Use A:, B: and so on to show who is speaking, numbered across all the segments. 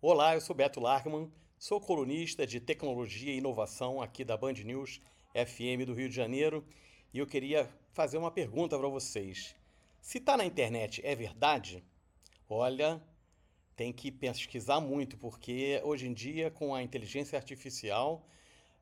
A: Olá, eu sou Beto Largman, sou colunista de tecnologia e inovação aqui da Band News FM do Rio de Janeiro e eu queria fazer uma pergunta para vocês. Se está na internet, é verdade? Olha, tem que pesquisar muito, porque hoje em dia, com a inteligência artificial,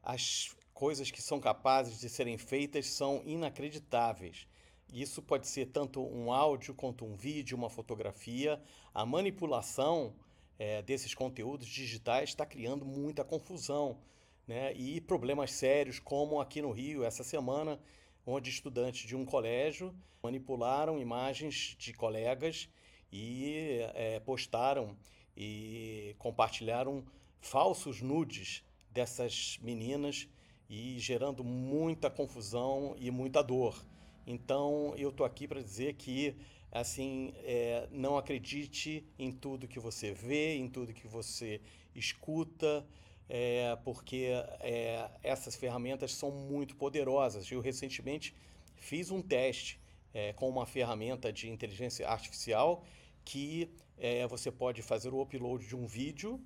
A: as coisas que são capazes de serem feitas são inacreditáveis. Isso pode ser tanto um áudio quanto um vídeo, uma fotografia. A manipulação é, desses conteúdos digitais está criando muita confusão né? e problemas sérios, como aqui no Rio, essa semana, onde estudantes de um colégio manipularam imagens de colegas e é, postaram e compartilharam falsos nudes dessas meninas e gerando muita confusão e muita dor. Então eu estou aqui para dizer que assim é, não acredite em tudo que você vê, em tudo que você escuta, é, porque é, essas ferramentas são muito poderosas. Eu recentemente fiz um teste é, com uma ferramenta de inteligência artificial que é, você pode fazer o upload de um vídeo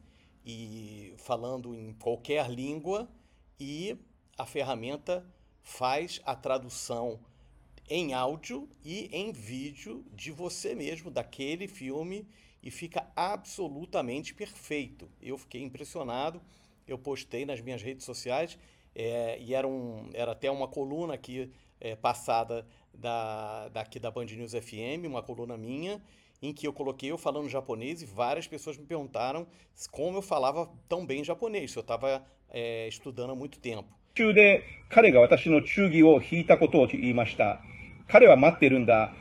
A: e falando em qualquer língua e a ferramenta faz a tradução em áudio e em vídeo de você mesmo, daquele filme, e fica absolutamente perfeito. Eu fiquei impressionado, eu postei nas minhas redes sociais, é, e era, um, era até uma coluna aqui é, passada da, daqui da Band News FM, uma coluna minha, em que eu coloquei eu falando japonês e várias pessoas me perguntaram como eu falava tão bem japonês, se eu estava é, estudando há muito tempo. 中で彼が私の忠義を引いたことを言いました。 彼は待ってるんだ。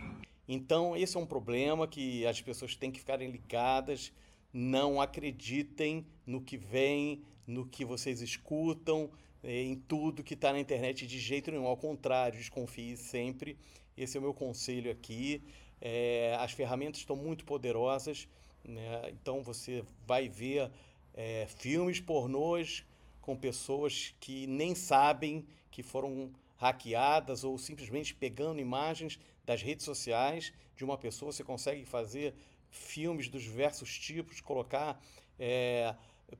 A: Então, esse é um problema que as pessoas têm que ficarem ligadas. Não acreditem no que vem, no que vocês escutam, eh, em tudo que está na internet de jeito nenhum. Ao contrário, desconfie sempre. Esse é o meu conselho aqui. É, as ferramentas estão muito poderosas, né? então você vai ver é, filmes pornôs com pessoas que nem sabem que foram hackeadas ou simplesmente pegando imagens das redes sociais de uma pessoa, você consegue fazer filmes dos diversos tipos, colocar é,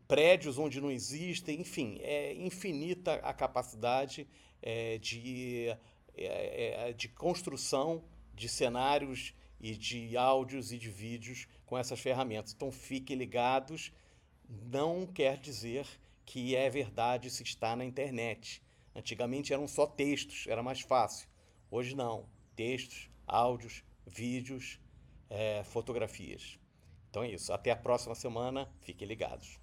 A: prédios onde não existem, enfim, é infinita a capacidade é, de, é, de construção de cenários e de áudios e de vídeos com essas ferramentas. Então fiquem ligados, não quer dizer que é verdade se está na internet. Antigamente eram só textos, era mais fácil. Hoje não. Textos, áudios, vídeos, é, fotografias. Então é isso. Até a próxima semana. Fiquem ligados.